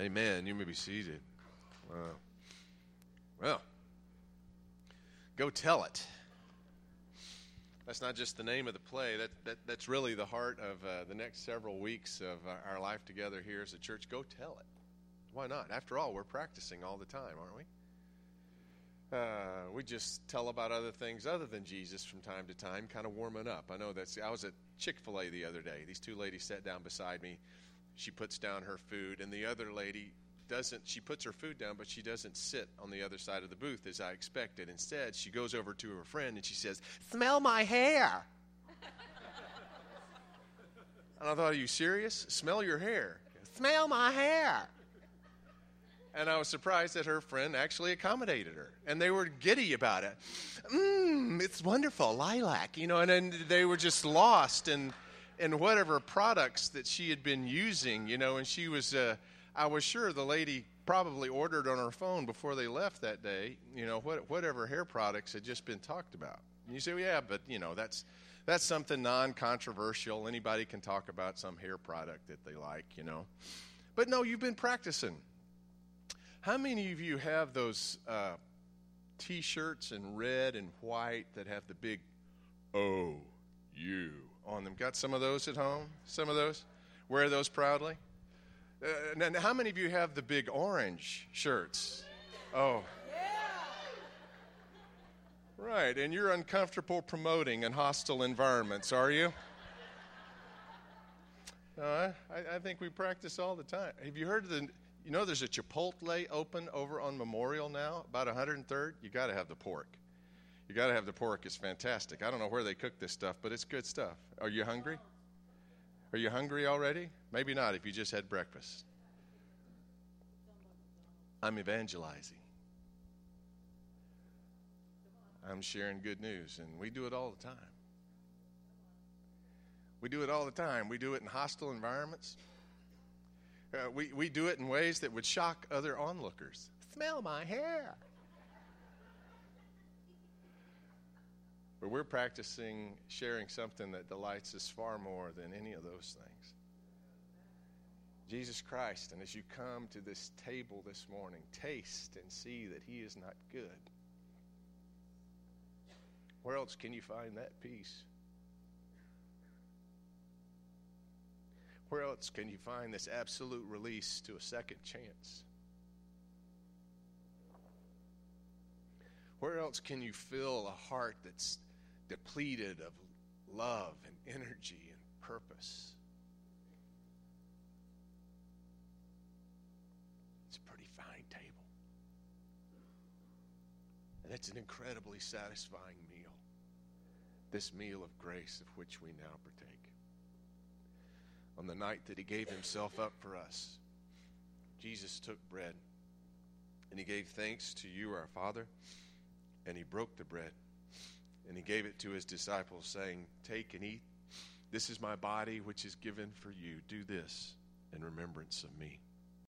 Amen. You may be seated. Wow. Well, go tell it. That's not just the name of the play. That, that that's really the heart of uh, the next several weeks of uh, our life together here as a church. Go tell it. Why not? After all, we're practicing all the time, aren't we? Uh, we just tell about other things other than Jesus from time to time, kind of warming up. I know that's. I was at Chick Fil A the other day. These two ladies sat down beside me she puts down her food, and the other lady doesn't. She puts her food down, but she doesn't sit on the other side of the booth as I expected. Instead, she goes over to her friend and she says, "Smell my hair." and I thought, "Are you serious? Smell your hair? Smell my hair." And I was surprised that her friend actually accommodated her. And they were giddy about it. Mmm, it's wonderful, lilac, you know, and then they were just lost and and whatever products that she had been using, you know, and she was, uh, I was sure the lady probably ordered on her phone before they left that day, you know, what, whatever hair products had just been talked about. And you say, well, yeah, but, you know, that's, that's something non controversial. Anybody can talk about some hair product that they like, you know. But no, you've been practicing. How many of you have those uh, t shirts in red and white that have the big O U on them. Got some of those at home? Some of those? Wear those proudly? Uh, and how many of you have the big orange shirts? Oh. Yeah. Right, and you're uncomfortable promoting in hostile environments, are you? No, I, I think we practice all the time. Have you heard of the, you know, there's a Chipotle open over on Memorial now, about 103rd? You got to have the pork. You got to have the pork. It's fantastic. I don't know where they cook this stuff, but it's good stuff. Are you hungry? Are you hungry already? Maybe not if you just had breakfast. I'm evangelizing. I'm sharing good news, and we do it all the time. We do it all the time. We do it in hostile environments. Uh, we, we do it in ways that would shock other onlookers. Smell my hair. But we're practicing sharing something that delights us far more than any of those things. Jesus Christ, and as you come to this table this morning, taste and see that He is not good. Where else can you find that peace? Where else can you find this absolute release to a second chance? Where else can you feel a heart that's depleted of love and energy and purpose. It's a pretty fine table. And it's an incredibly satisfying meal. This meal of grace of which we now partake. On the night that he gave himself up for us, Jesus took bread and he gave thanks to you, our Father, and he broke the bread and he gave it to his disciples, saying, Take and eat. This is my body, which is given for you. Do this in remembrance of me.